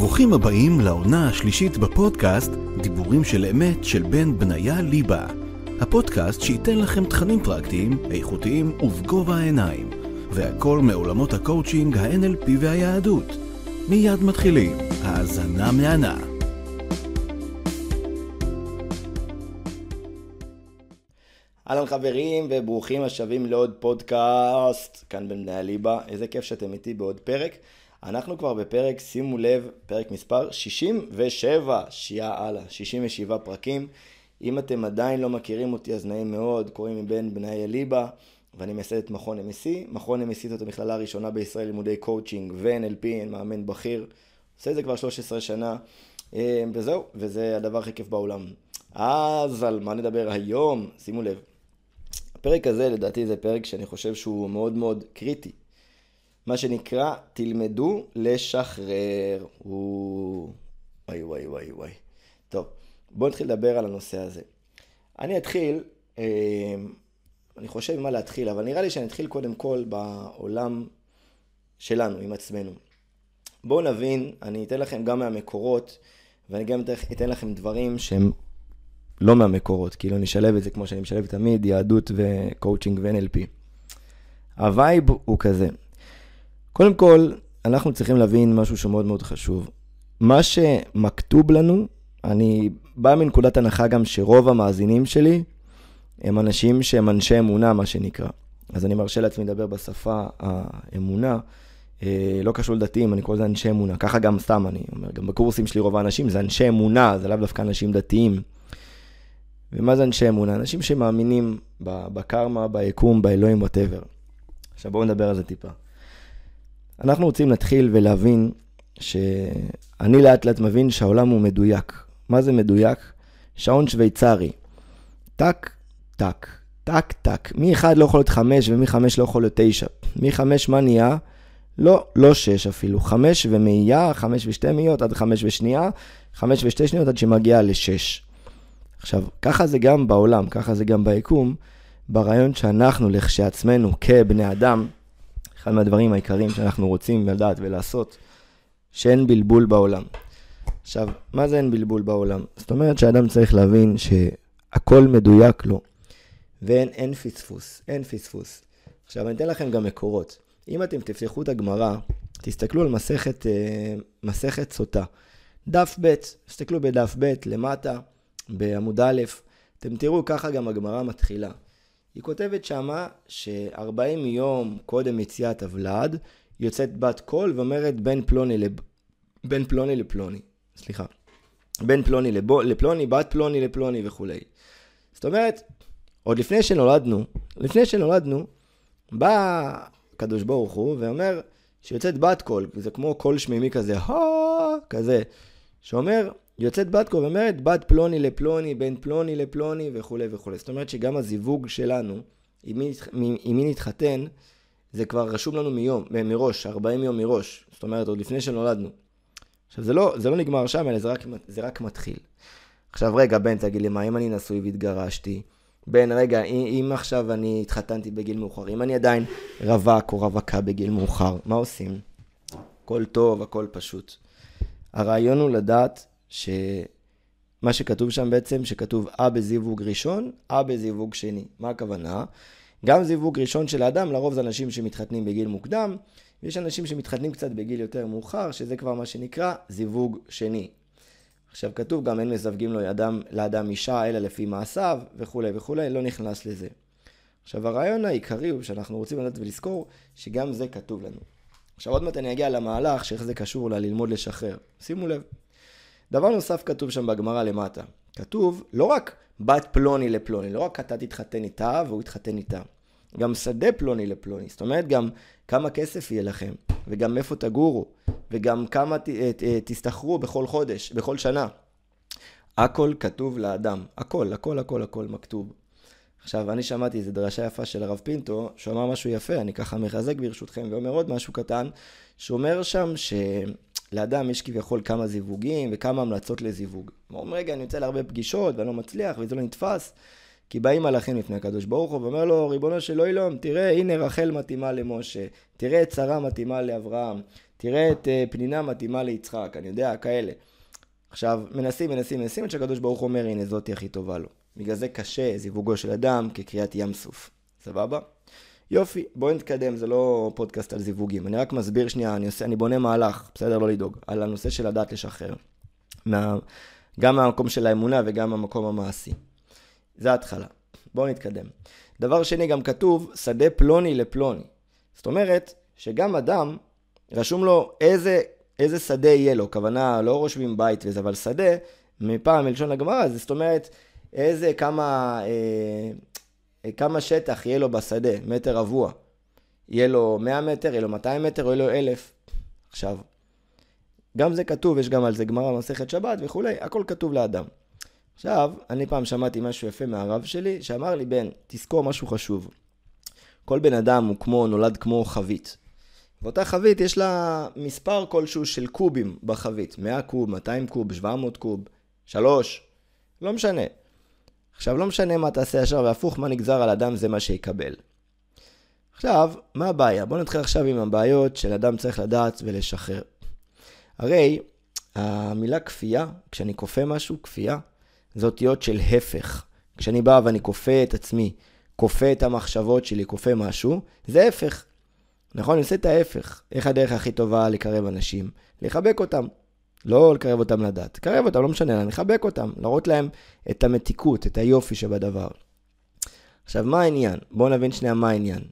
ברוכים הבאים לעונה השלישית בפודקאסט דיבורים של אמת של בן בניה ליבה. הפודקאסט שייתן לכם תכנים פרקטיים, איכותיים ובגובה העיניים. והכל מעולמות הקואוצ'ינג, ה-NLP והיהדות. מיד מתחילים, האזנה מהנה. אהלן חברים וברוכים השבים לעוד פודקאסט כאן בן בניה ליבה, איזה כיף שאתם איתי בעוד פרק. אנחנו כבר בפרק, שימו לב, פרק מספר 67, שיעה הלאה, 67 פרקים. אם אתם עדיין לא מכירים אותי אז נעים מאוד, קוראים לי בן בניה ליבה ואני מייסד את מכון MSC. מכון MSC זאת המכללה הראשונה בישראל ללימודי קואוצ'ינג ו-NLP, מאמן בכיר. עושה את זה כבר 13 שנה, אה, וזהו, וזה הדבר הכי כיף בעולם. אז על מה נדבר היום? שימו לב. הפרק הזה לדעתי זה פרק שאני חושב שהוא מאוד מאוד קריטי. מה שנקרא, תלמדו לשחרר. וואי וואי וואי וואי. טוב, בואו נתחיל לדבר על הנושא הזה. אני אתחיל, אה, אני חושב מה להתחיל, אבל נראה לי שאני אתחיל קודם כל בעולם שלנו, עם עצמנו. בואו נבין, אני אתן לכם גם מהמקורות, ואני גם אתן לכם דברים שהם לא מהמקורות, כאילו אני אשלב את זה כמו שאני משלב תמיד, יהדות וקואוצ'ינג ו-NLP. הווייב הוא כזה. קודם כל, אנחנו צריכים להבין משהו שמאוד מאוד חשוב. מה שמכתוב לנו, אני בא מנקודת הנחה גם שרוב המאזינים שלי הם אנשים שהם אנשי אמונה, מה שנקרא. אז אני מרשה לעצמי לדבר בשפה האמונה. אה, לא קשור לדתיים, אני קורא לזה אנשי אמונה. ככה גם סתם אני אומר, גם בקורסים שלי רוב האנשים זה אנשי אמונה, זה לאו דווקא אנשים דתיים. ומה זה אנשי אמונה? אנשים שמאמינים בקרמה, ביקום, באלוהים, whatever. עכשיו בואו נדבר על זה טיפה. אנחנו רוצים להתחיל ולהבין שאני לאט לאט מבין שהעולם הוא מדויק. מה זה מדויק? שעון שוויצרי. טק, טק, טק, טק. מ-1 לא יכול להיות 5 ומ-5 לא יכול להיות 9. מ-5 מה נהיה? לא, לא 6 אפילו. 5 ומאית, 5 ו-2 מאיות עד 5 ושנייה, 5 ו-2 שניות עד שמגיעה ל-6. עכשיו, ככה זה גם בעולם, ככה זה גם ביקום, ברעיון שאנחנו לכשעצמנו כבני אדם, אחד מהדברים העיקריים שאנחנו רוצים לדעת ולעשות, שאין בלבול בעולם. עכשיו, מה זה אין בלבול בעולם? זאת אומרת שאדם צריך להבין שהכל מדויק לו, ואין אין פספוס, אין פספוס. עכשיו, אני אתן לכם גם מקורות. אם אתם תפתחו את הגמרא, תסתכלו על מסכת, אה, מסכת סוטה. דף ב', תסתכלו בדף ב', למטה, בעמוד א', אתם תראו, ככה גם הגמרא מתחילה. היא כותבת שמה ש-40 יום קודם יציאת הוולד, יוצאת בת קול ואומרת בין פלוני, לב... בין פלוני לפלוני. סליחה. בין פלוני לבו... לפלוני, בת פלוני לפלוני וכולי. זאת אומרת, עוד לפני שנולדנו, לפני שנולדנו, בא הקדוש ברוך הוא ואומר שיוצאת בת קול, זה כמו קול שמימי כזה, כזה, שאומר, יוצאת בת קול ואומרת בת פלוני לפלוני, בין פלוני לפלוני וכולי וכולי. זאת אומרת שגם הזיווג שלנו, עם מי, עם מי נתחתן, זה כבר רשום לנו מיום, מראש, 40 יום מראש. זאת אומרת, עוד לפני שנולדנו. עכשיו, זה לא, זה לא נגמר שם, אלא זה רק, זה רק מתחיל. עכשיו, רגע, בן, תגיד לי, מה אם אני נשוי והתגרשתי? בן, רגע, אם עכשיו אני התחתנתי בגיל מאוחר, אם אני עדיין רווק או רווקה בגיל מאוחר, מה עושים? הכל טוב, הכל פשוט. הרעיון הוא לדעת שמה שכתוב שם בעצם, שכתוב אה בזיווג ראשון, אה בזיווג שני. מה הכוונה? גם זיווג ראשון של האדם, לרוב זה אנשים שמתחתנים בגיל מוקדם, ויש אנשים שמתחתנים קצת בגיל יותר מאוחר, שזה כבר מה שנקרא זיווג שני. עכשיו כתוב גם אין מזווגים לו אדם, לאדם אישה אלא לפי מעשיו וכולי וכולי, לא נכנס לזה. עכשיו הרעיון העיקרי הוא שאנחנו רוצים לדעת ולזכור שגם זה כתוב לנו. עכשיו עוד מעט אני אגיע למהלך שאיך זה קשור לללמוד לשחרר. שימו לב. דבר נוסף כתוב שם בגמרא למטה. כתוב לא רק בת פלוני לפלוני, לא רק אתה תתחתן איתה והוא יתחתן איתה. גם שדה פלוני לפלוני. זאת אומרת גם כמה כסף יהיה לכם, וגם איפה תגורו, וגם כמה ת, ת, ת, תסתחרו בכל חודש, בכל שנה. הכל כתוב לאדם. הכל, הכל, הכל, הכל מכתוב. עכשיו, אני שמעתי איזו דרשה יפה של הרב פינטו, שהוא אמר משהו יפה, אני ככה מחזק ברשותכם, ואומר עוד משהו קטן, שאומר שם ש... לאדם יש כביכול כמה זיווגים וכמה המלצות לזיווג. הוא אומר, רגע, אני יוצא להרבה פגישות ואני לא מצליח וזה לא נתפס. כי באים מלאכים לפני הקדוש ברוך הוא ואומר לו, ריבונו של אילום, תראה, הנה רחל מתאימה למשה, תראה את שרה מתאימה לאברהם, תראה את uh, פנינה מתאימה ליצחק, אני יודע, כאלה. עכשיו, מנסים, מנסים, מנסים, עד שהקדוש ברוך הוא אומר, הנה, זאתי הכי טובה לו. בגלל זה קשה זיווגו של אדם כקריאת ים סוף. סבבה? יופי, בואו נתקדם, זה לא פודקאסט על זיווגים. אני רק מסביר שנייה, אני, עושה, אני בונה מהלך, בסדר? לא לדאוג, על הנושא של לדעת לשחרר. מה, גם מהמקום של האמונה וגם מהמקום המעשי. זה ההתחלה. בואו נתקדם. דבר שני, גם כתוב, שדה פלוני לפלוני. זאת אומרת, שגם אדם, רשום לו איזה, איזה שדה יהיה לו. כוונה, לא רושמים בית וזה, אבל שדה, מפעם מלשון הגמרא, זאת אומרת, איזה, כמה, אה, כמה שטח יהיה לו בשדה, מטר רבוע. יהיה לו 100 מטר, יהיה לו 200 מטר, או יהיה לו 1,000. עכשיו, גם זה כתוב, יש גם על זה גמרא במסכת שבת וכולי, הכל כתוב לאדם. עכשיו, אני פעם שמעתי משהו יפה מהרב שלי, שאמר לי, בן, תזכור משהו חשוב. כל בן אדם הוא כמו, נולד כמו חבית. ואותה חבית יש לה מספר כלשהו של קובים בחבית. 100 קוב, 200 קוב, 700 קוב, 3, לא משנה. עכשיו, לא משנה מה תעשה ישר והפוך, מה נגזר על אדם זה מה שיקבל. עכשיו, מה הבעיה? בואו נתחיל עכשיו עם הבעיות של אדם צריך לדעת ולשחרר. הרי המילה כפייה, כשאני כופה משהו, כפייה, זה אותיות של הפך. כשאני בא ואני כופה את עצמי, כופה את המחשבות שלי, כופה משהו, זה הפך. נכון? אני עושה את ההפך. איך הדרך הכי טובה לקרב אנשים? לחבק אותם. לא לקרב אותם לדת. לקרב אותם, לא משנה, לחבק אותם, להראות להם את המתיקות, את היופי שבדבר. עכשיו, מה העניין? בואו נבין שנייה מה העניין.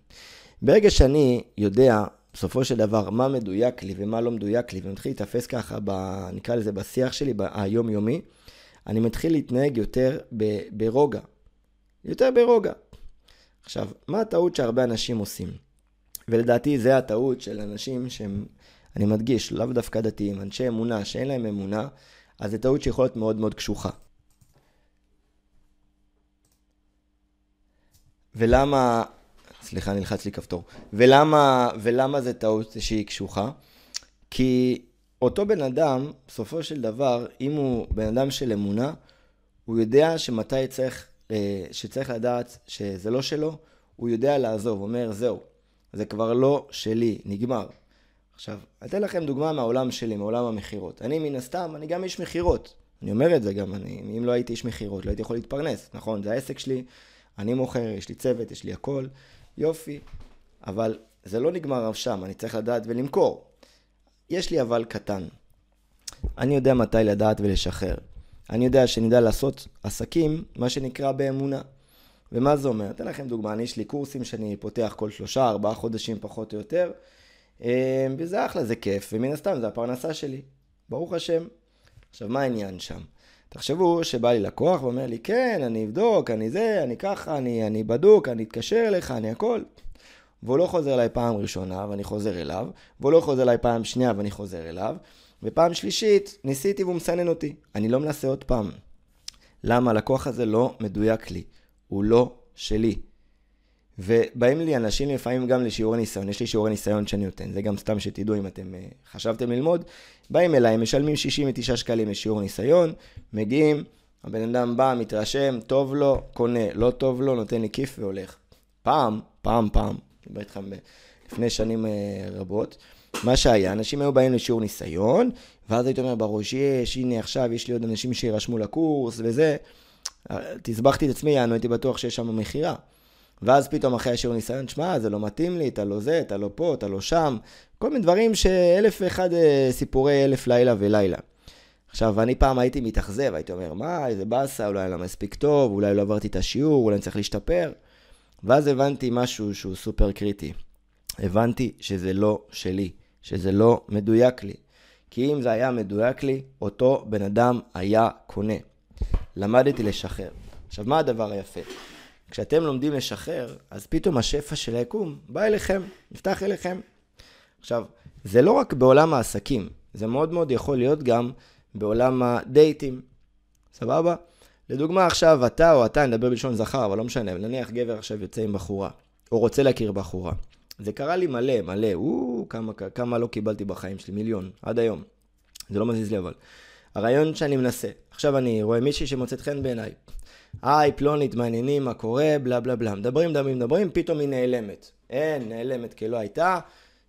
ברגע שאני יודע, בסופו של דבר, מה מדויק לי ומה לא מדויק לי, ומתחיל להתאפס ככה, ב, נקרא לזה, בשיח שלי, היומיומי, אני מתחיל להתנהג יותר ב, ברוגע. יותר ברוגע. עכשיו, מה הטעות שהרבה אנשים עושים? ולדעתי זה הטעות של אנשים שהם אני מדגיש, לאו דווקא דתיים, אנשי אמונה שאין להם אמונה, אז זו טעות שיכולה להיות מאוד מאוד קשוחה. ולמה, סליחה, נלחץ לי כפתור. ולמה, ולמה זה טעות שהיא קשוחה? כי אותו בן אדם, בסופו של דבר, אם הוא בן אדם של אמונה, הוא יודע שמתי צריך, אה, שצריך לדעת שזה לא שלו, הוא יודע לעזוב, הוא אומר, זהו, זה כבר לא שלי, נגמר. עכשיו, אתן לכם דוגמה מהעולם שלי, מעולם המכירות. אני מן הסתם, אני גם איש מכירות. אני אומר את זה גם, אני, אם לא הייתי איש מכירות, לא הייתי יכול להתפרנס, נכון? זה העסק שלי, אני מוכר, יש לי צוות, יש לי הכל, יופי. אבל זה לא נגמר שם, אני צריך לדעת ולמכור. יש לי אבל קטן. אני יודע מתי לדעת ולשחרר. אני יודע שאני יודע לעשות עסקים, מה שנקרא באמונה. ומה זה אומר? אתן לכם דוגמה, אני יש לי קורסים שאני פותח כל שלושה, ארבעה חודשים פחות או יותר. אמ, וזה אחלה, זה כיף, ומן הסתם זה הפרנסה שלי. ברוך השם. עכשיו, מה העניין שם? תחשבו שבא לי לקוח ואומר לי, כן, אני אבדוק, אני זה, אני ככה, אני, אני בדוק, אני אתקשר אליך, אני הכל. והוא לא חוזר אליי פעם ראשונה ואני חוזר אליו, והוא לא חוזר אליי פעם שנייה ואני חוזר אליו, ופעם שלישית ניסיתי והוא מסנן אותי. אני לא מנסה עוד פעם. למה? הלקוח הזה לא מדויק לי, הוא לא שלי. ובאים לי אנשים לפעמים גם לשיעורי ניסיון, יש לי שיעורי ניסיון שאני נותן, זה גם סתם שתדעו אם אתם uh, חשבתם ללמוד, באים אליי, משלמים 69 שקלים לשיעור ניסיון, מגיעים, הבן אדם בא, מתרשם, טוב לו, קונה, לא טוב לו, נותן לי כיף והולך. פעם, פעם, פעם, מדבר איתכם לפני שנים uh, רבות, מה שהיה, אנשים היו באים לשיעור ניסיון, ואז הייתי אומר בראש, יש, הנה עכשיו יש לי עוד אנשים שירשמו לקורס וזה, אה, תסבכתי את עצמי, יענו, הייתי בטוח שיש שם מכירה. ואז פתאום אחרי השיעור ניסיון, שמע, זה לא מתאים לי, אתה לא זה, אתה לא פה, אתה לא שם. כל מיני דברים שאלף ואחד אה, סיפורי אלף לילה ולילה. עכשיו, אני פעם הייתי מתאכזב, הייתי אומר, מה, איזה באסה, אולי לא מספיק טוב, אולי לא עברתי את השיעור, אולי אני צריך להשתפר. ואז הבנתי משהו שהוא סופר קריטי. הבנתי שזה לא שלי, שזה לא מדויק לי. כי אם זה היה מדויק לי, אותו בן אדם היה קונה. למדתי לשחרר. עכשיו, מה הדבר היפה? כשאתם לומדים לשחרר, אז פתאום השפע של היקום בא אליכם, נפתח אליכם. עכשיו, זה לא רק בעולם העסקים, זה מאוד מאוד יכול להיות גם בעולם הדייטים, סבבה? לדוגמה עכשיו אתה או אתה, נדבר בלשון זכר, אבל לא משנה, נניח גבר עכשיו יוצא עם בחורה, או רוצה להכיר בחורה. זה קרה לי מלא, מלא, או, כמה, כמה לא קיבלתי בחיים שלי, מיליון, עד היום. זה לא מזיז לי אבל. הרעיון שאני מנסה. עכשיו אני רואה מישהי שמוצאת חן בעיניי. היי, פלונית, מעניינים, מה קורה, בלה בלה בלה. מדברים, מדברים, מדברים, פתאום היא נעלמת. אין, נעלמת כלא הייתה.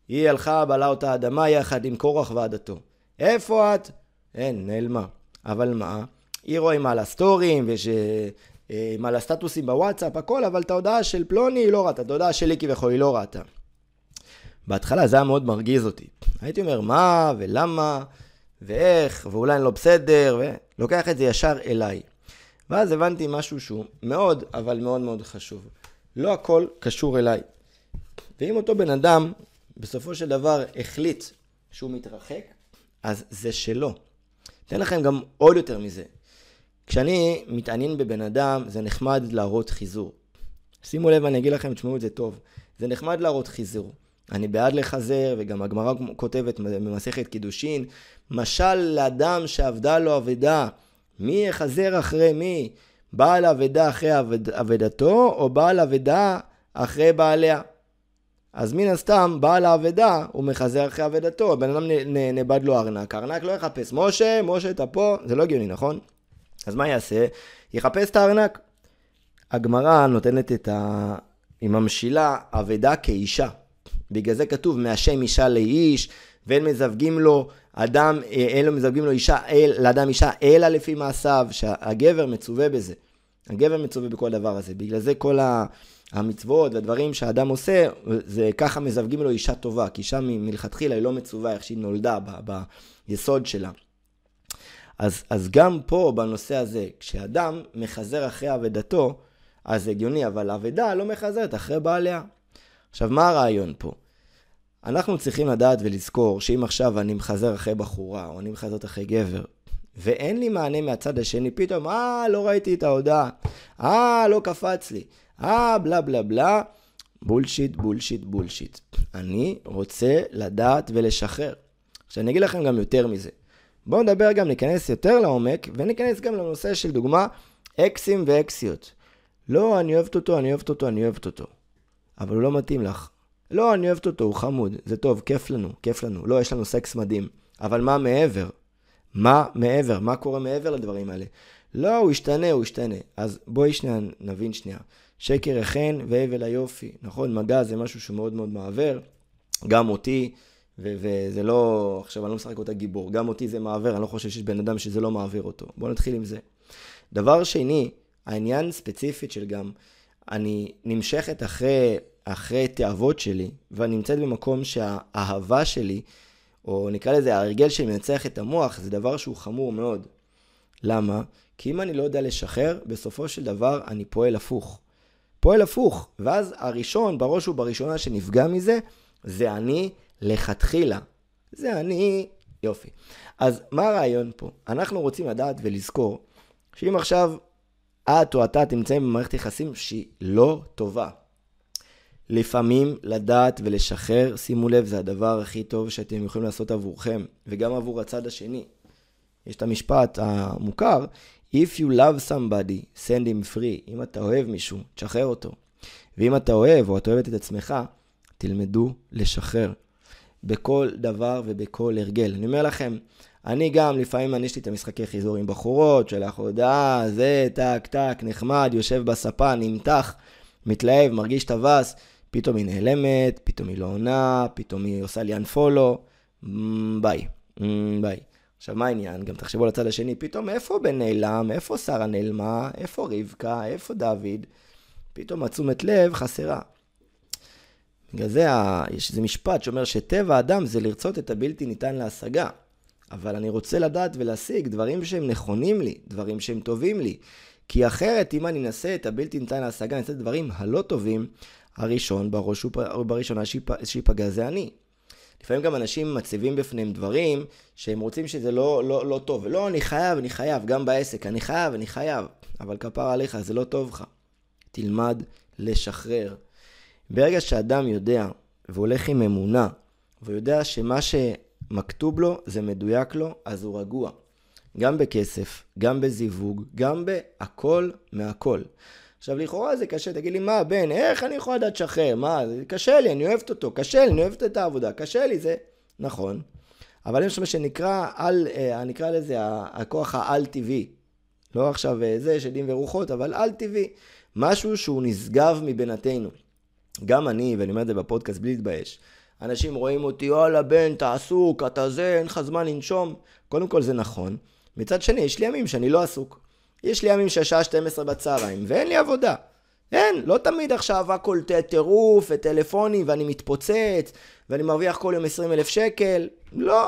היא הלכה, בלה אותה אדמה יחד עם קורח ועדתו. איפה את? אין, נעלמה. אבל מה? היא רואה מה על הסטורים, ויש אה, מה על הסטטוסים בוואטסאפ, הכל, אבל את ההודעה של פלוני היא לא ראתה, את ההודעה שלי כביכול היא לא ראתה. בהתחלה זה היה מאוד מרגיז אותי. הייתי אומר, מה ולמה ואיך, ואולי אני לא בסדר, ולוקח את זה ישר אליי. ואז הבנתי משהו שהוא מאוד, אבל מאוד מאוד חשוב. לא הכל קשור אליי. ואם אותו בן אדם בסופו של דבר החליט שהוא מתרחק, אז זה שלו. אתן לכם גם עוד יותר מזה. כשאני מתעניין בבן אדם, זה נחמד להראות חיזור. שימו לב, אני אגיד לכם, תשמעו את זה טוב. זה נחמד להראות חיזור. אני בעד לחזר, וגם הגמרא כותבת במסכת קידושין, משל לאדם שאבדה לו אבדה, מי יחזר אחרי מי? בעל אבדה אחרי אבד, אבדתו, או בעל אבדה אחרי בעליה? אז מן הסתם, בעל האבדה, הוא מחזר אחרי אבדתו, בן אדם נאבד לו ארנק, הארנק לא יחפש, משה, משה, אתה פה, זה לא הגיוני, נכון? אז מה יעשה? יחפש את הארנק. הגמרא נותנת את ה... היא ממשילה אבדה כאישה. בגלל זה כתוב מהשם אישה לאיש, ואין מזווגים לו אדם, אין לו מזווגים לו אישה, אל, לאדם אישה, אלא לפי מעשיו, שהגבר מצווה בזה. הגבר מצווה בכל הדבר הזה. בגלל זה כל המצוות והדברים שהאדם עושה, זה ככה מזווגים לו אישה טובה, כי אישה מלכתחילה היא לא מצווה איך שהיא נולדה ב, ביסוד שלה. אז, אז גם פה, בנושא הזה, כשאדם מחזר אחרי אבדתו, אז הגיוני, אבל אבדה לא מחזרת אחרי בעליה. עכשיו, מה הרעיון פה? אנחנו צריכים לדעת ולזכור שאם עכשיו אני מחזר אחרי בחורה, או אני מחזרת אחרי גבר, ואין לי מענה מהצד השני, פתאום, אה, לא ראיתי את ההודעה, אה, לא קפץ לי, אה, בלה בלה בלה, bullshit, bullshit, bullshit. אני רוצה לדעת ולשחרר. עכשיו, אני אגיד לכם גם יותר מזה. בואו נדבר גם, ניכנס יותר לעומק, וניכנס גם לנושא של דוגמה, אקסים ואקסיות. לא, אני אוהבת אותו, אני אוהבת אותו, אני אוהבת אותו. אבל הוא לא מתאים לך. לא, אני אוהבת אותו, הוא חמוד, זה טוב, כיף לנו, כיף לנו. לא, יש לנו סקס מדהים. אבל מה מעבר? מה מעבר? מה קורה מעבר לדברים האלה? לא, הוא ישתנה, הוא ישתנה. אז בואי שנייה נבין שנייה. שקר החן והבל היופי. נכון, מגע זה משהו שמאוד מאוד מעוור. גם אותי, ו- וזה לא, עכשיו אני לא משחק אותה גיבור, גם אותי זה מעוור, אני לא חושב שיש בן אדם שזה לא מעביר אותו. בואו נתחיל עם זה. דבר שני, העניין ספציפית של גם, אני נמשכת אחרי, אחרי תאוות שלי, ואני נמצאת במקום שהאהבה שלי, או נקרא לזה ההרגל שמנצח את המוח, זה דבר שהוא חמור מאוד. למה? כי אם אני לא יודע לשחרר, בסופו של דבר אני פועל הפוך. פועל הפוך, ואז הראשון, בראש ובראשונה שנפגע מזה, זה אני לכתחילה. זה אני, יופי. אז מה הרעיון פה? אנחנו רוצים לדעת ולזכור שאם עכשיו את או אתה נמצאים במערכת יחסים שהיא לא טובה, לפעמים לדעת ולשחרר, שימו לב, זה הדבר הכי טוב שאתם יכולים לעשות עבורכם, וגם עבור הצד השני. יש את המשפט המוכר, If you love somebody, send him free. אם אתה אוהב מישהו, תשחרר אותו. ואם אתה אוהב או את אוהבת את עצמך, תלמדו לשחרר. בכל דבר ובכל הרגל. אני אומר לכם, אני גם, לפעמים אני יש לי את המשחקי חיזור עם בחורות, שולח הודעה, זה, טק, טק, נחמד, יושב בספה, נמתח, מתלהב, מרגיש טווס, פתאום היא נעלמת, פתאום היא לא עונה, פתאום היא עושה לי unfollow, ביי, ביי. עכשיו, מה העניין? גם תחשבו על הצד השני, פתאום איפה בן נעלם? איפה שרה נעלמה? איפה רבקה? איפה דוד? פתאום התשומת לב חסרה. בגלל זה יש איזה משפט שאומר שטבע האדם זה לרצות את הבלתי ניתן להשגה. אבל אני רוצה לדעת ולהשיג דברים שהם נכונים לי, דברים שהם טובים לי. כי אחרת, אם אני אנסה את הבלתי ניתן להשגה, אני אנסה את הדברים הלא טובים, הראשון בראש ובראשונה שיפגע זה אני. לפעמים גם אנשים מציבים בפניהם דברים שהם רוצים שזה לא, לא, לא טוב. לא, אני חייב, אני חייב, גם בעסק, אני חייב, אני חייב. אבל כפר עליך, זה לא טוב לך. תלמד לשחרר. ברגע שאדם יודע והולך עם אמונה, והוא יודע שמה שמכתוב לו זה מדויק לו, אז הוא רגוע. גם בכסף, גם בזיווג, גם בהכל מהכל. עכשיו, לכאורה זה קשה, תגיד לי, מה, בן, איך אני יכול לדעת לשחרר? מה, זה קשה לי, אני אוהבת אותו, קשה לי, אני אוהבת את העבודה, קשה לי, זה... נכון. אבל יש מה שנקרא, על, אה, נקרא לזה הכוח העל-טבעי. לא עכשיו אה, זה של דין ורוחות, אבל על-טבעי. משהו שהוא נשגב מבינתנו. גם אני, ואני אומר את זה בפודקאסט בלי להתבייש, אנשים רואים אותי, יאללה בן, אתה עסוק, אתה זה, אין לך זמן לנשום. קודם כל זה נכון. מצד שני, יש לי ימים שאני לא עסוק. יש לי ימים שהשעה 12 בצהריים, ואין לי עבודה. אין, לא תמיד עכשיו הכל טירוף וטלפונים ואני מתפוצץ ואני מרוויח כל יום 20 אלף שקל. לא.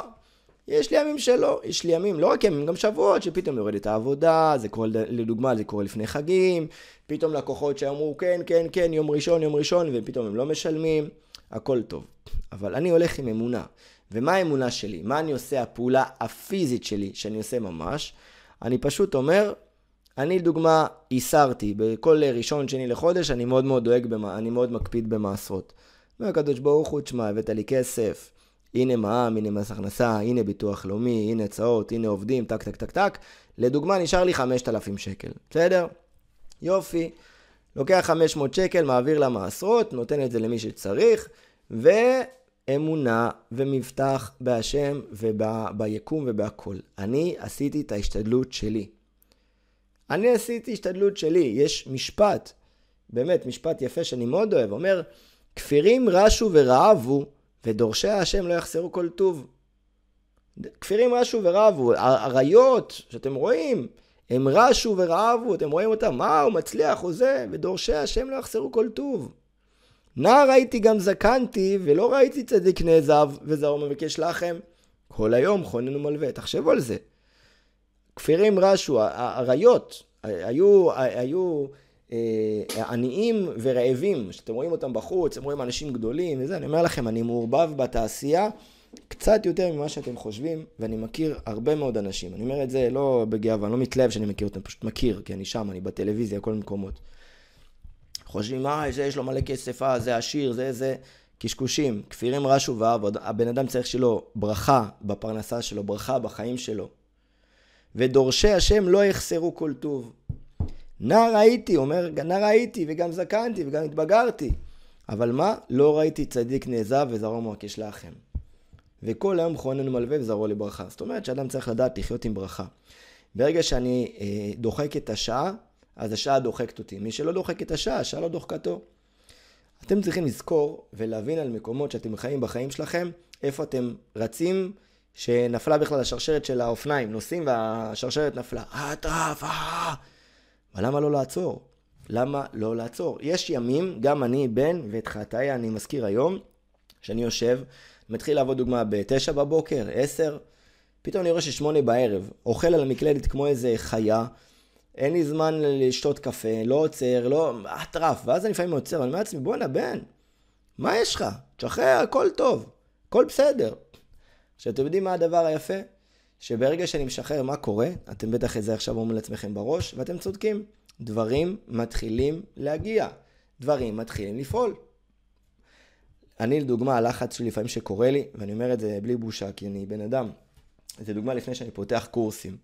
יש לי ימים שלא, יש לי ימים, לא רק ימים, גם שבועות שפתאום יורדת העבודה, זה קורה, לדוגמה, זה קורה לפני חגים, פתאום לקוחות שאמרו כן, כן, כן, יום ראשון, יום ראשון, ופתאום הם לא משלמים, הכל טוב. אבל אני הולך עם אמונה. ומה האמונה שלי? מה אני עושה, הפעולה הפיזית שלי, שאני עושה ממש? אני פשוט אומר, אני לדוגמה הסרתי, בכל ראשון, שני לחודש, אני מאוד מאוד דואג, במה, אני מאוד מקפיד במעשרות. והקדוש ברוך הוא, תשמע, הבאת לי כסף, הנה מע"מ, הנה מס הכנסה, הנה ביטוח לאומי, הנה הצעות, הנה עובדים, טק טק טק טק. לדוגמה, נשאר לי 5,000 שקל, בסדר? יופי. לוקח 500 שקל, מעביר למעשרות, נותן את זה למי שצריך, ואמונה ומבטח בהשם וביקום ובהכל. אני עשיתי את ההשתדלות שלי. אני עשיתי השתדלות שלי. יש משפט, באמת משפט יפה שאני מאוד אוהב, אומר, כפירים רשו ורעבו, ודורשי השם לא יחסרו כל טוב. כפירים רשו ורעבו, אריות שאתם רואים, הם רשו ורעבו, אתם רואים אותם, מה הוא מצליח הוא זה, ודורשי השם לא יחסרו כל טוב. נער ראיתי גם זקנתי, ולא ראיתי צדיק נעזב, וזרוע מבקש לחם. כל היום חונן ומלווה, תחשבו על זה. כפירים רשו, האריות, היו, היו אה, עניים ורעבים, שאתם רואים אותם בחוץ, אתם רואים אנשים גדולים וזה, אני אומר לכם, אני מעורבב בתעשייה קצת יותר ממה שאתם חושבים, ואני מכיר הרבה מאוד אנשים. אני אומר את זה לא בגאווה, אני לא מתלהב שאני מכיר אותם, פשוט מכיר, כי אני שם, אני בטלוויזיה, כל מקומות. חושבים, אה, זה יש לו מלא כסף, אה, זה עשיר, זה זה. קשקושים, כפירים רשו ואהבו, הבן אדם צריך שלו ברכה בפרנסה שלו, ברכה בחיים שלו. ודורשי השם לא יחסרו כל טוב. נער הייתי, אומר, נער הייתי, וגם זקנתי, וגם התבגרתי. אבל מה? לא ראיתי צדיק נעזב וזרוע מבקש לכם. וכל היום חונן ומלווה וזרוע לברכה. זאת אומרת שאדם צריך לדעת לחיות עם ברכה. ברגע שאני אה, דוחק את השעה, אז השעה דוחקת אותי. מי שלא דוחק את השעה, השעה לא דוחקתו. אתם צריכים לזכור ולהבין על מקומות שאתם חיים בחיים שלכם, איפה אתם רצים, שנפלה בכלל השרשרת של האופניים, נוסעים והשרשרת נפלה. אטרף, אה! אבל למה לא לעצור? למה לא לעצור? יש ימים, גם אני בן, ואת חטאי אני מזכיר היום, שאני יושב, מתחיל לעבוד דוגמה ב-9 בבוקר, 10, פתאום אני רואה ששמונה בערב, אוכל על המקלדת כמו איזה חיה, אין לי זמן לשתות קפה, לא עוצר, לא... אטרף. ואז אני לפעמים עוצר, אני אומר לעצמי, בואנה, בן, מה יש לך? תשחרר, הכל טוב, הכל בסדר. עכשיו, אתם יודעים מה הדבר היפה? שברגע שאני משחרר מה קורה, אתם בטח את זה עכשיו אומרים לעצמכם בראש, ואתם צודקים. דברים מתחילים להגיע. דברים מתחילים לפעול. אני לדוגמה, הלחץ שלי לפעמים שקורה לי, ואני אומר את זה בלי בושה, כי אני בן אדם. זה דוגמה לפני שאני פותח קורסים.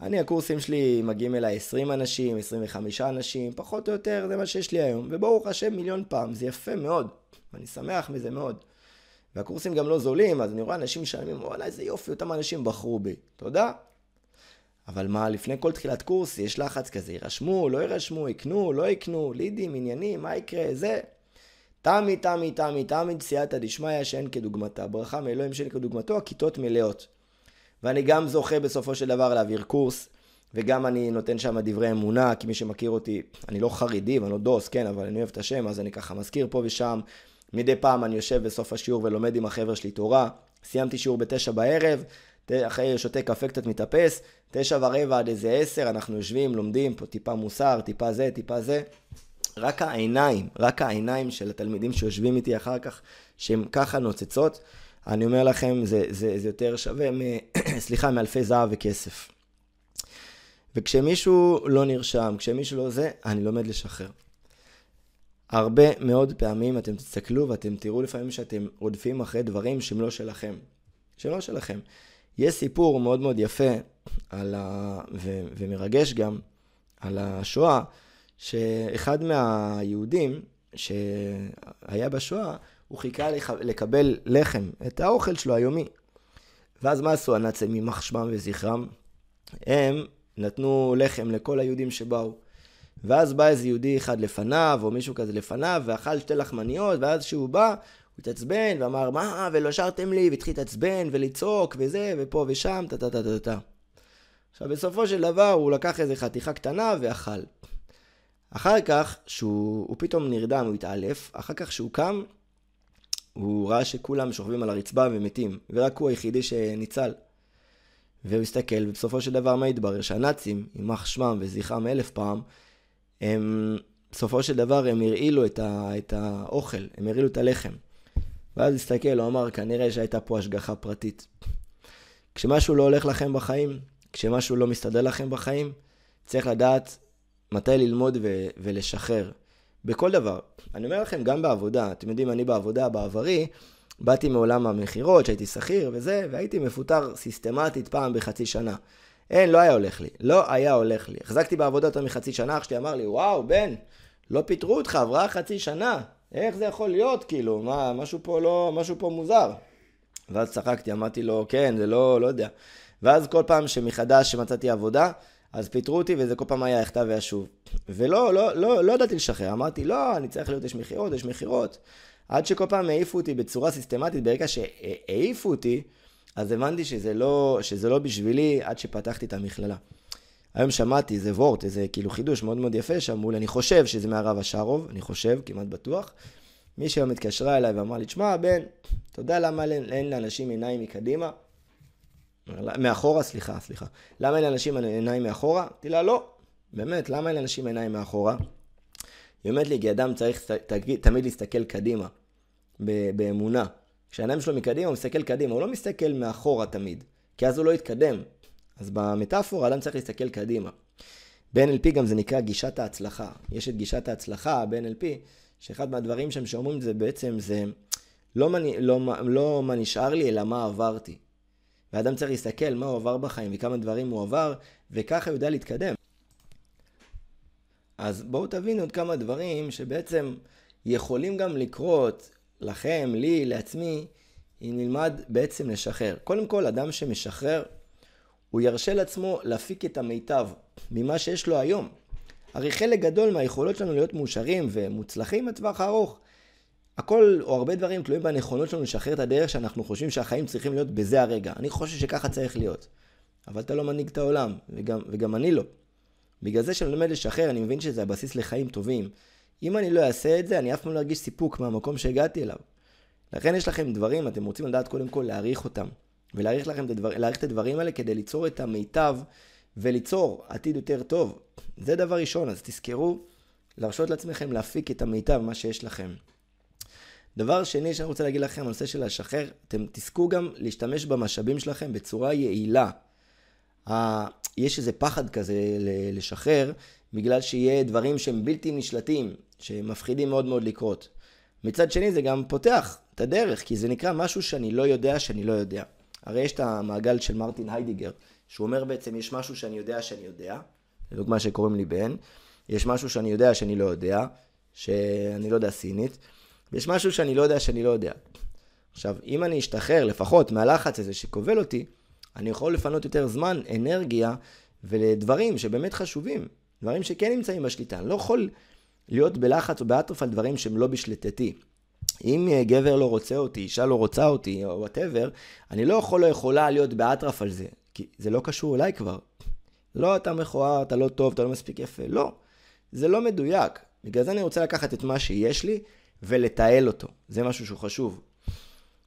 אני, הקורסים שלי מגיעים אליי 20 אנשים, 25 אנשים, פחות או יותר, זה מה שיש לי היום. וברוך השם מיליון פעם, זה יפה מאוד, ואני שמח מזה מאוד. והקורסים גם לא זולים, אז אני רואה אנשים משלמים, וואלה, איזה יופי, אותם אנשים בחרו בי. תודה. אבל מה, לפני כל תחילת קורס יש לחץ כזה, יירשמו, לא יירשמו, יקנו, לא יקנו, לידים, עניינים, מה יקרה, זה. תמי, תמי, תמי, תמי, סייעתא דשמיא שאין כדוגמתה. ברכה מאלוהים שאין כדוגמתו, הכיתות מלאות. ואני גם זוכה בסופו של דבר להעביר קורס, וגם אני נותן שם דברי אמונה, כי מי שמכיר אותי, אני לא חרדי ואני לא דוס, כן, אבל אני אוהב את השם, אז אני ככה מזכיר פה ושם. מדי פעם אני יושב בסוף השיעור ולומד עם החבר'ה שלי תורה. סיימתי שיעור בתשע בערב, אחרי שותה קפה קצת מתאפס, תשע ורבע עד איזה עשר, אנחנו יושבים, לומדים פה טיפה מוסר, טיפה זה, טיפה זה. רק העיניים, רק העיניים של התלמידים שיושבים איתי אחר כך, שהן ככה נוצצות, אני אומר לכם, זה, זה, זה יותר שווה, מ, סליחה, מאלפי זהב וכסף. וכשמישהו לא נרשם, כשמישהו לא זה, אני לומד לשחרר. הרבה מאוד פעמים אתם תסתכלו ואתם תראו לפעמים שאתם רודפים אחרי דברים שהם לא שלכם. שלא שלכם. יש סיפור מאוד מאוד יפה על ה... ו... ומרגש גם על השואה, שאחד מהיהודים שהיה בשואה, הוא חיכה לקבל לחם, את האוכל שלו היומי. ואז מה עשו הנאצים, יימח שמם וזכרם? הם נתנו לחם לכל היהודים שבאו. ואז בא איזה יהודי אחד לפניו, או מישהו כזה לפניו, ואכל שתי לחמניות, ואז כשהוא בא, הוא התעצבן, ואמר, מה, ולא שרתם לי, והתחיל להתעצבן, ולצעוק, וזה, ופה ושם, טה טה טה טה טה. עכשיו, בסופו של דבר, הוא לקח איזה חתיכה קטנה ואכל. אחר כך, שהוא פתאום נרדם, הוא התעלף, אחר כך שהוא קם, הוא ראה שכולם שוכבים על הרצפה ומתים, ורק הוא היחידי שניצל. והוא הסתכל, ובסופו של דבר מה התברר? שהנאצים, יימח שמם וזכרם אלף פעם, הם, בסופו של דבר הם הרעילו את, ה, את האוכל, הם הרעילו את הלחם. ואז הסתכל, הוא אמר, כנראה שהייתה פה השגחה פרטית. כשמשהו לא הולך לכם בחיים, כשמשהו לא מסתדר לכם בחיים, צריך לדעת מתי ללמוד ו- ולשחרר. בכל דבר. אני אומר לכם, גם בעבודה, אתם יודעים, אני בעבודה, בעברי, באתי מעולם המכירות, שהייתי שכיר וזה, והייתי מפוטר סיסטמטית פעם בחצי שנה. אין, לא היה הולך לי. לא היה הולך לי. החזקתי בעבודה יותר מחצי שנה, אח שלי אמר לי, וואו, בן, לא פיטרו אותך, עברה חצי שנה. איך זה יכול להיות, כאילו, מה, משהו פה לא, משהו פה מוזר. ואז צחקתי, אמרתי לו, כן, זה לא, לא יודע. ואז כל פעם שמחדש שמצאתי עבודה, אז פיטרו אותי, וזה כל פעם היה יחטא וישוב. ולא, לא, לא, לא ידעתי לשחרר. אמרתי, לא, אני צריך להיות, יש מכירות, יש מכירות. עד שכל פעם העיפו אותי בצורה סיסטמטית, ברגע שהעיפו אותי, אז הבנתי שזה לא, שזה לא בשבילי עד שפתחתי את המכללה. היום שמעתי איזה וורט, איזה כאילו חידוש מאוד מאוד יפה, שאמרו לי, אני חושב שזה מהרב השארוב, אני חושב, כמעט בטוח. מישהי היום התקשרה אליי ואמרה לי, תשמע, בן, אתה יודע למה אין לאנשים עיניים מקדימה? מאחורה, סליחה, סליחה. למה אין לאנשים עיניים מאחורה? אמרתי לה, לא. באמת, למה אין לאנשים עיניים מאחורה? היא אומרת לי, כי אדם צריך תמיד להסתכל קדימה, באמונה. כשהעיניים שלו מקדימה, הוא מסתכל קדימה, הוא לא מסתכל מאחורה תמיד, כי אז הוא לא יתקדם. אז במטאפורה, אדם צריך להסתכל קדימה. ב-NLP גם זה נקרא גישת ההצלחה. יש את גישת ההצלחה ב-NLP, שאחד מהדברים שם שאומרים זה בעצם זה לא מה, לא, לא מה נשאר לי, אלא מה עברתי. ואדם צריך להסתכל מה הוא עבר בחיים וכמה דברים הוא עבר, וככה הוא יודע להתקדם. אז בואו תבינו עוד כמה דברים שבעצם יכולים גם לקרות לכם, לי, לעצמי, אם נלמד בעצם לשחרר. קודם כל, אדם שמשחרר, הוא ירשה לעצמו להפיק את המיטב ממה שיש לו היום. הרי חלק גדול מהיכולות שלנו להיות מאושרים ומוצלחים בטווח הארוך, הכל או הרבה דברים תלויים בנכונות שלנו לשחרר את הדרך שאנחנו חושבים שהחיים צריכים להיות בזה הרגע. אני חושב שככה צריך להיות. אבל אתה לא מנהיג את העולם, וגם, וגם אני לא. בגלל זה שאני לומד לשחרר, אני מבין שזה הבסיס לחיים טובים. אם אני לא אעשה את זה, אני אף פעם לא ארגיש סיפוק מהמקום שהגעתי אליו. לכן יש לכם דברים, אתם רוצים לדעת קודם כל להעריך אותם. ולהעריך את, הדבר, את הדברים האלה כדי ליצור את המיטב וליצור עתיד יותר טוב. זה דבר ראשון, אז תזכרו להרשות לעצמכם להפיק את המיטב, מה שיש לכם. דבר שני שאני רוצה להגיד לכם, הנושא של לשחרר, אתם תזכו גם להשתמש במשאבים שלכם בצורה יעילה. יש איזה פחד כזה לשחרר, בגלל שיהיה דברים שהם בלתי נשלטים, שמפחידים מאוד מאוד לקרות. מצד שני זה גם פותח את הדרך, כי זה נקרא משהו שאני לא יודע שאני לא יודע. הרי יש את המעגל של מרטין היידיגר, שהוא אומר בעצם יש משהו שאני יודע שאני יודע, לדוגמה שקוראים לי בן, יש משהו שאני יודע שאני לא יודע, שאני לא יודע סינית, ויש משהו שאני לא יודע שאני לא יודע. עכשיו, אם אני אשתחרר לפחות מהלחץ הזה שכובל אותי, אני יכול לפנות יותר זמן, אנרגיה, ולדברים שבאמת חשובים, דברים שכן נמצאים בשליטה. אני לא יכול להיות בלחץ או באטרף על דברים שהם לא בשליטתי. אם אה, גבר לא רוצה אותי, אישה לא רוצה אותי, או וואטאבר, אני לא יכול או יכולה להיות באטרף על זה, כי זה לא קשור אליי כבר. לא אתה מכוער, אתה לא טוב, אתה לא מספיק יפה, לא. זה לא מדויק. בגלל זה אני רוצה לקחת את מה שיש לי ולתעל אותו. זה משהו שהוא חשוב.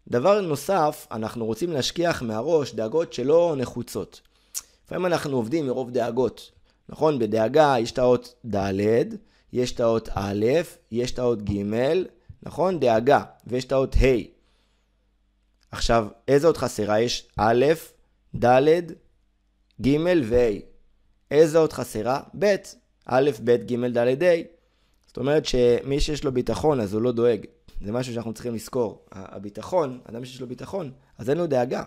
דבר נוסף, אנחנו רוצים להשכיח מהראש דאגות שלא נחוצות. לפעמים אנחנו עובדים מרוב דאגות. נכון? בדאגה יש את האות ד', יש את האות א', יש את האות ג', נכון? דאגה, ויש את האות ה'. עכשיו, איזה אות חסרה? יש א', ד', ג' וה'. איזה אות חסרה? ב', א', ב', ג', ד', ה'. זאת אומרת שמי שיש לו ביטחון אז הוא לא דואג. זה משהו שאנחנו צריכים לזכור. הביטחון, אדם שיש לו ביטחון, אז אין לו דאגה.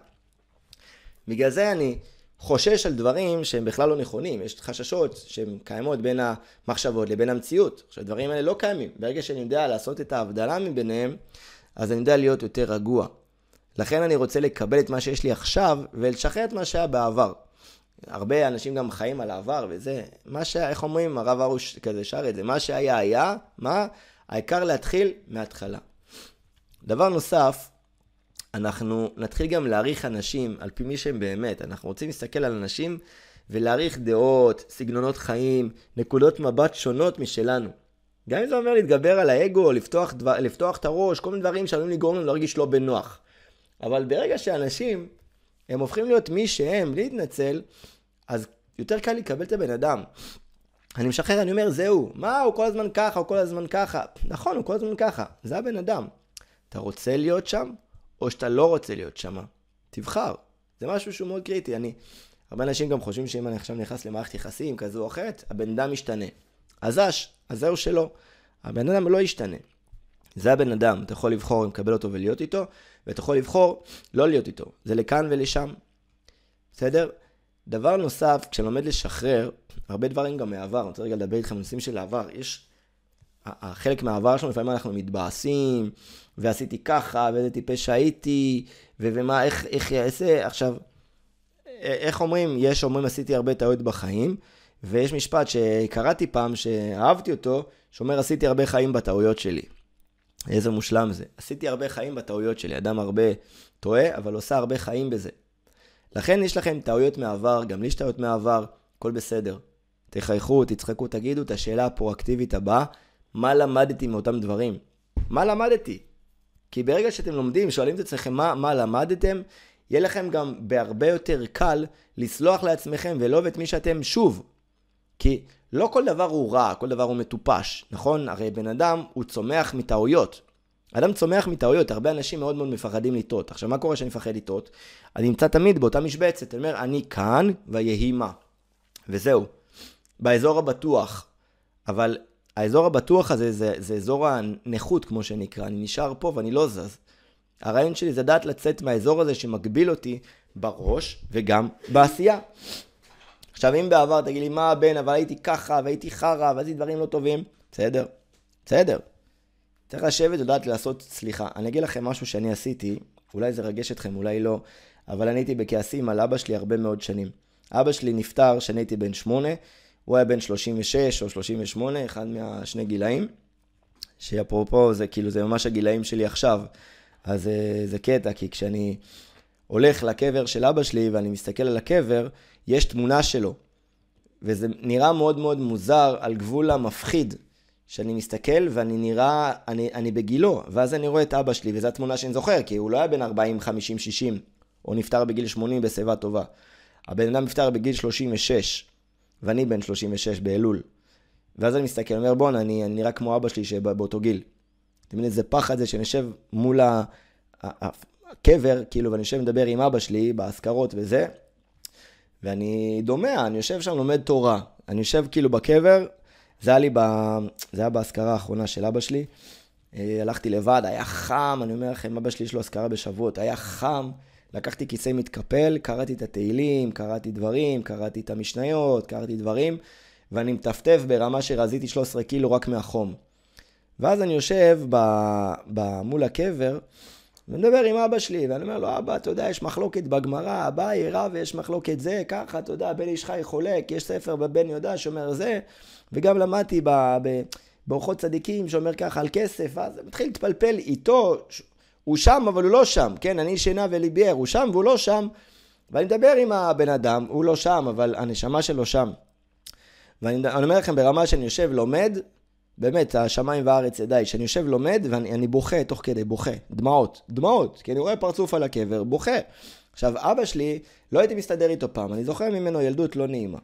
בגלל זה אני חושש על דברים שהם בכלל לא נכונים. יש חששות שהן קיימות בין המחשבות לבין המציאות. עכשיו, הדברים האלה לא קיימים. ברגע שאני יודע לעשות את ההבדלה מביניהם, אז אני יודע להיות יותר רגוע. לכן אני רוצה לקבל את מה שיש לי עכשיו ולשחרר את מה שהיה בעבר. הרבה אנשים גם חיים על העבר וזה, מה ש... איך אומרים, הרב ארוש כזה שר את זה, מה שהיה היה, מה? העיקר להתחיל מההתחלה. דבר נוסף, אנחנו נתחיל גם להעריך אנשים על פי מי שהם באמת. אנחנו רוצים להסתכל על אנשים ולהעריך דעות, סגנונות חיים, נקודות מבט שונות משלנו. גם אם זה אומר להתגבר על האגו, לפתוח, דבר, לפתוח את הראש, כל מיני דברים שעלולים לגרום לנו להרגיש לא בנוח. אבל ברגע שאנשים, הם הופכים להיות מי שהם, בלי להתנצל, אז יותר קל לקבל את הבן אדם. אני משחרר, אני אומר, זהו, מה, הוא כל הזמן ככה, הוא כל הזמן ככה. נכון, הוא כל הזמן ככה, זה הבן אדם. אתה רוצה להיות שם, או שאתה לא רוצה להיות שם? תבחר. זה משהו שהוא מאוד קריטי. אני, הרבה אנשים גם חושבים שאם אני עכשיו נכנס למערכת יחסים כזו או אחרת, הבן אדם משתנה. אז אש, אז זהו שלא. הבן אדם לא ישתנה. זה הבן אדם, אתה יכול לבחור אם לקבל אותו ולהיות איתו, ואתה יכול לבחור לא להיות איתו. זה לכאן ולשם. בסדר? דבר נוסף, כשאני לומד לשחרר, הרבה דברים גם מהעבר, אני רוצה רגע לדבר איתכם על נושאים של העבר, יש... חלק מהעבר שלנו, לפעמים אנחנו מתבאסים, ועשיתי ככה, ואיזה טיפש הייתי, ומה, איך, איך יעשה, עכשיו, איך אומרים, יש אומרים עשיתי הרבה טעויות בחיים, ויש משפט שקראתי פעם, שאהבתי אותו, שאומר עשיתי הרבה חיים בטעויות שלי. איזה מושלם זה. עשיתי הרבה חיים בטעויות שלי. אדם הרבה טועה, אבל עושה הרבה חיים בזה. לכן יש לכם טעויות מהעבר, גם לי יש טעויות מהעבר, הכל בסדר. תחייכו, תצחקו, תגידו את השאלה הפרואקטיבית הבאה, מה למדתי מאותם דברים? מה למדתי? כי ברגע שאתם לומדים, שואלים את עצמכם מה, מה למדתם, יהיה לכם גם בהרבה יותר קל לסלוח לעצמכם ולא את מי שאתם שוב. כי לא כל דבר הוא רע, כל דבר הוא מטופש, נכון? הרי בן אדם הוא צומח מטעויות. אדם צומח מטעויות, הרבה אנשים מאוד מאוד מפחדים לטעות. עכשיו, מה קורה כשאני מפחד לטעות? אני נמצא תמיד באותה משבצת, אני אומר, אני כאן ויהי מה. וזהו. באזור הבטוח. אבל האזור הבטוח הזה זה, זה אזור הנכות, כמו שנקרא. אני נשאר פה ואני לא זז. הרעיון שלי זה לדעת לצאת מהאזור הזה שמגביל אותי בראש וגם בעשייה. עכשיו, אם בעבר תגיד לי, מה הבן, אבל הייתי ככה, והייתי חרא, ועשיתי דברים לא טובים, בסדר, בסדר. צריך לשבת ולדעת לעשות סליחה. אני אגיד לכם משהו שאני עשיתי, אולי זה רגש אתכם, אולי לא, אבל אני הייתי בכעסים על אבא שלי הרבה מאוד שנים. אבא שלי נפטר כשאני הייתי בן שמונה, הוא היה בן 36 או 38, אחד מהשני גילאים, שאפרופו זה כאילו זה ממש הגילאים שלי עכשיו, אז זה, זה קטע, כי כשאני הולך לקבר של אבא שלי ואני מסתכל על הקבר, יש תמונה שלו. וזה נראה מאוד מאוד מוזר, על גבול המפחיד, שאני מסתכל ואני נראה, אני, אני בגילו, ואז אני רואה את אבא שלי, וזו התמונה שאני זוכר, כי הוא לא היה בן 40, 50, 60, או נפטר בגיל 80 בשיבה טובה. הבן אדם נפטר בגיל 36, ואני בן 36 באלול. ואז אני מסתכל, אני אומר, בואנה, אני, אני נראה כמו אבא שלי שבאותו גיל. אתם מבינים איזה פחד זה שאני יושב מול הקבר, כאילו, ואני יושב ומדבר עם אבא שלי באזכרות וזה, ואני דומע, אני יושב שם, לומד תורה. אני יושב כאילו בקבר, זה היה לי, ב... זה היה באזכרה האחרונה של אבא שלי. אה, הלכתי לבד, היה חם, אני אומר לכם, אבא שלי יש לו אזכרה בשבועות, היה חם. לקחתי כיסא מתקפל, קראתי את התהילים, קראתי דברים, קראתי את המשניות, קראתי דברים, ואני מטפטף ברמה שרזיתי 13 קילו רק מהחום. ואז אני יושב ב... ב... מול הקבר, ומדבר עם אבא שלי, ואני אומר לו, אבא, אתה יודע, יש מחלוקת בגמרא, אביי רב ויש מחלוקת זה, ככה, אתה יודע, בן איש חי חולק, יש ספר בבן יהודה שאומר זה, וגם למדתי באורחות צדיקים שאומר ככה על כסף, אז מתחיל להתפלפל איתו, הוא שם אבל הוא לא שם, כן, אני שינה וליבייר, הוא שם והוא לא שם, ואני מדבר עם הבן אדם, הוא לא שם, אבל הנשמה שלו שם. ואני אומר לכם, ברמה שאני יושב, לומד, באמת, השמיים והארץ ידיי, שאני יושב לומד ואני בוכה תוך כדי, בוכה, דמעות, דמעות, כי אני רואה פרצוף על הקבר, בוכה. עכשיו, אבא שלי, לא הייתי מסתדר איתו פעם, אני זוכר ממנו ילדות לא נעימה.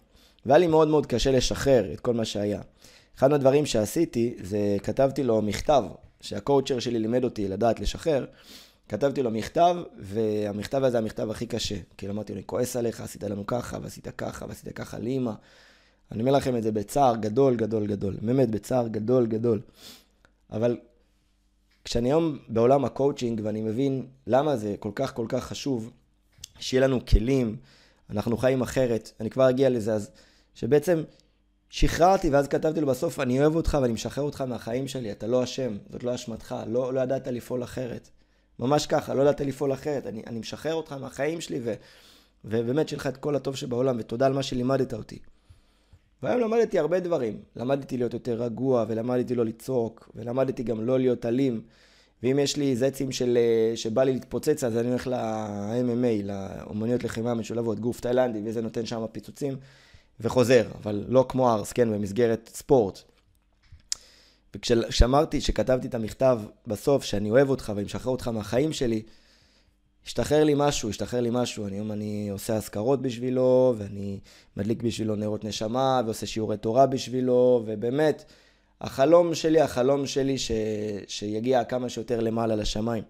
והיה לי מאוד מאוד קשה לשחרר את כל מה שהיה. אחד מהדברים שעשיתי, זה כתבתי לו מכתב, שהקואוצ'ר שלי לימד אותי לדעת לשחרר. כתבתי לו מכתב, והמכתב הזה המכתב הכי קשה. כי אמרתי לו, אני כועס עליך, עשית לנו ככה, ועשית ככה, ועשית ככה לאמא. אני אומר לכם את זה בצער גדול, גדול, גדול. באמת, בצער גדול, גדול. אבל כשאני היום בעולם הקואוצ'ינג ואני מבין למה זה כל כך כל כך חשוב, שיהיה לנו כלים, אנחנו חיים אחרת, אני כבר אגיע לזה, אז שבעצם שחררתי ואז כתבתי לו בסוף, אני אוהב אותך ואני משחרר אותך מהחיים שלי, אתה לא אשם, זאת לא אשמתך, לא, לא ידעת לפעול אחרת. ממש ככה, לא ידעת לפעול אחרת. אני, אני משחרר אותך מהחיים שלי, ו, ובאמת שיהיה לך את כל הטוב שבעולם, ותודה על מה שלימדת אותי. והיום למדתי הרבה דברים. למדתי להיות יותר רגוע, ולמדתי לא לצעוק, ולמדתי גם לא להיות אלים. ואם יש לי זצים של, אה, שבא לי להתפוצץ, אז אני הולך ל-MMA, לאומניות לחימה משולבות, גוף תאילנדי, וזה נותן שם פיצוצים, וחוזר, אבל לא כמו ארס, כן, במסגרת ספורט. וכשאמרתי, כשכתבתי את המכתב בסוף, שאני אוהב אותך ואני משחרר אותך מהחיים שלי, השתחרר לי משהו, השתחרר לי משהו. היום אני עושה אזכרות בשבילו, ואני מדליק בשבילו נרות נשמה, ועושה שיעורי תורה בשבילו, ובאמת, החלום שלי, החלום שלי ש... שיגיע כמה שיותר למעלה לשמיים.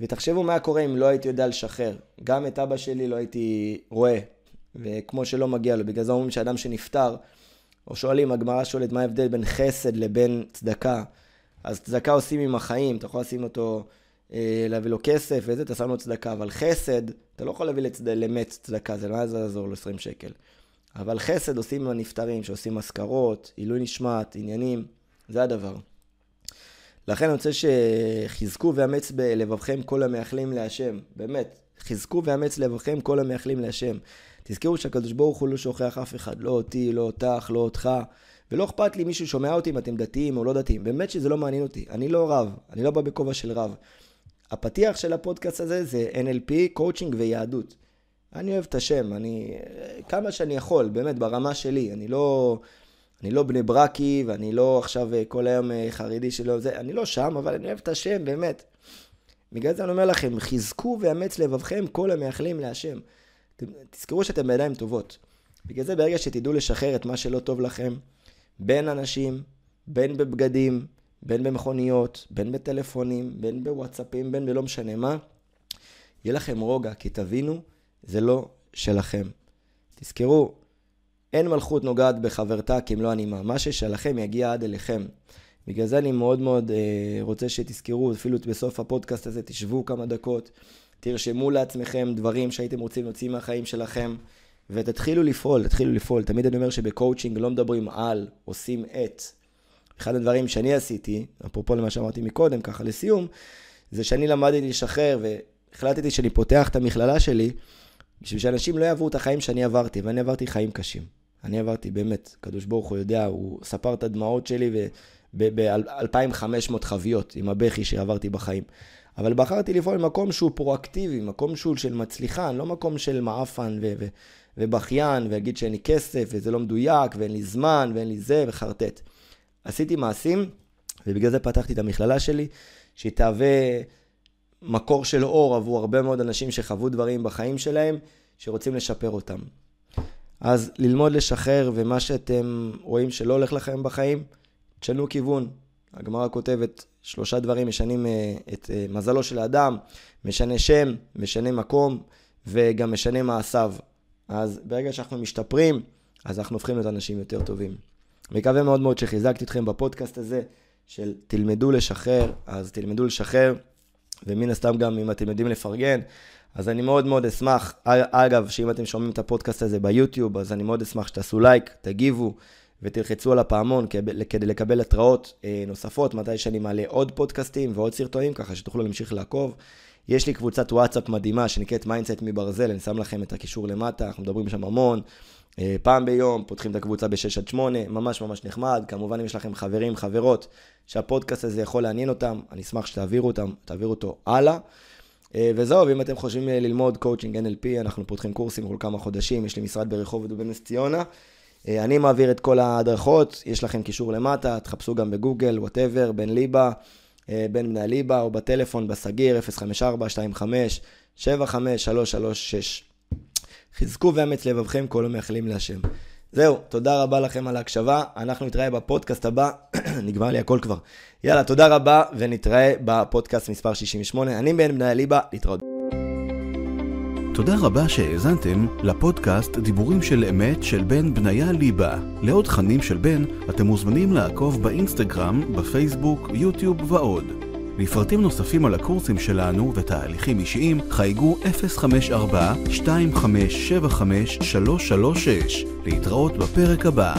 ותחשבו מה קורה אם לא הייתי יודע לשחרר. גם את אבא שלי לא הייתי רואה, וכמו שלא מגיע לו. בגלל זה אומרים שאדם שנפטר, או שואלים, הגמרא שואלת מה ההבדל בין חסד לבין צדקה. אז צדקה עושים עם החיים, אתה יכול לשים אותו, להביא לו כסף וזה, אתה שם לו צדקה, אבל חסד, אתה לא יכול להביא לצד... למת צדקה, זה לא יעזור לו 20 שקל. אבל חסד עושים הנפטרים, שעושים אזכרות, עילוי נשמת, עניינים, זה הדבר. לכן אני רוצה שחזקו ואמץ בלבבכם כל המייחלים להשם, באמת, חזקו ואמץ לבבכם כל המייחלים להשם. תזכרו שהקדוש ברוך הוא לא שוכח אף אחד, לא אותי, לא אותך, לא אותך, ולא אכפת לי מישהו שומע אותי אם אתם דתיים או לא דתיים, באמת שזה לא מעניין אותי, אני לא רב, אני לא בא בכובע של רב. הפתיח של הפודקאסט הזה זה NLP, קואוצ'ינג ויהדות. אני אוהב את השם, אני... כמה שאני יכול, באמת, ברמה שלי. אני לא... אני לא בני ברקי, ואני לא עכשיו אה, כל היום אה, חרדי שלא זה, אני לא שם, אבל אני אוהב את השם, באמת. בגלל זה אני אומר לכם, חזקו ואמץ לבבכם כל המייחלים להשם. תזכרו שאתם בידיים טובות. בגלל זה ברגע שתדעו לשחרר את מה שלא טוב לכם, בין אנשים, בין בבגדים, בין במכוניות, בין בטלפונים, בין בוואטסאפים, בין בלא משנה מה, יהיה לכם רוגע, כי תבינו, זה לא שלכם. תזכרו, אין מלכות נוגעת בחברתה לא ענימה. מה ששלכם יגיע עד אליכם. בגלל זה אני מאוד מאוד אה, רוצה שתזכרו, אפילו בסוף הפודקאסט הזה, תשבו כמה דקות, תרשמו לעצמכם דברים שהייתם רוצים להוציא מהחיים שלכם, ותתחילו לפעול, תתחילו לפעול. תמיד אני אומר שבקואוצ'ינג לא מדברים על, עושים את. אחד הדברים שאני עשיתי, אפרופו למה שאמרתי מקודם, ככה לסיום, זה שאני למדתי לשחרר והחלטתי שאני פותח את המכללה שלי, בשביל שאנשים לא יעברו את החיים שאני עברתי, ואני עברתי חיים קשים. אני עברתי באמת, קדוש ברוך הוא יודע, הוא ספר את הדמעות שלי ב-2500 חביות עם הבכי שעברתי בחיים. אבל בחרתי לפעול במקום שהוא פרואקטיבי, מקום שהוא של מצליחן, לא מקום של מעפן ו- ו- ובכיין, ויגיד שאין לי כסף, וזה לא מדויק, ואין לי זמן, ואין לי זה, וחרטט. עשיתי מעשים, ובגלל זה פתחתי את המכללה שלי, שהיא תהווה מקור של אור עבור הרבה מאוד אנשים שחוו דברים בחיים שלהם, שרוצים לשפר אותם. אז ללמוד לשחרר, ומה שאתם רואים שלא הולך לכם בחיים, תשנו כיוון. הגמרא כותבת, שלושה דברים משנים אה, את אה, מזלו של האדם, משנה שם, משנה מקום, וגם משנה מעשיו. אז ברגע שאנחנו משתפרים, אז אנחנו הופכים להיות אנשים יותר טובים. מקווה מאוד מאוד שחיזקתי אתכם בפודקאסט הזה, של תלמדו לשחרר, אז תלמדו לשחרר, ומן הסתם גם אם אתם יודעים לפרגן, אז אני מאוד מאוד אשמח, אגב, שאם אתם שומעים את הפודקאסט הזה ביוטיוב, אז אני מאוד אשמח שתעשו לייק, תגיבו ותלחצו על הפעמון כדי לקבל התראות אה, נוספות, מתי שאני מעלה עוד פודקאסטים ועוד סרטונים, ככה שתוכלו להמשיך לעקוב. יש לי קבוצת וואטסאפ מדהימה שנקראת mindset מברזל, אני שם לכם את הקישור למטה, אנחנו מדברים שם המון. אה, פעם ביום, פותחים את הקבוצה ב-6 עד 8, ממש ממש נחמד. כמובן, אם יש לכם חברים, חברות, שהפודקאסט הזה יכול לעניין אותם, אני אשמח שתעבירו אותם, תעבירו אותו הלאה. אה, וזהו, ואם אתם חושבים אה, ללמוד קואוצ'ינג NLP, אנחנו פותחים קורסים כל כמה חודשים, יש לי משרד ברחובות ובנס ציונה. אני מעביר את כל ההדרכות, יש לכם קישור למטה, תחפשו גם בגוגל, whatever, בן ליבה, בן בניה ליבה, או בטלפון בסגיר, 054-25-75336. חזקו ויאמץ לבבכם כל המייחלים להשם. זהו, תודה רבה לכם על ההקשבה, אנחנו נתראה בפודקאסט הבא, נגמר לי הכל כבר. יאללה, תודה רבה, ונתראה בפודקאסט מספר 68. אני בן בני הליבה, להתראות. תודה רבה שהאזנתם לפודקאסט דיבורים של אמת של בן בניה ליבה. לעוד תכנים של בן, אתם מוזמנים לעקוב באינסטגרם, בפייסבוק, יוטיוב ועוד. לפרטים נוספים על הקורסים שלנו ותהליכים אישיים, חייגו 054-2575-336. להתראות בפרק הבא.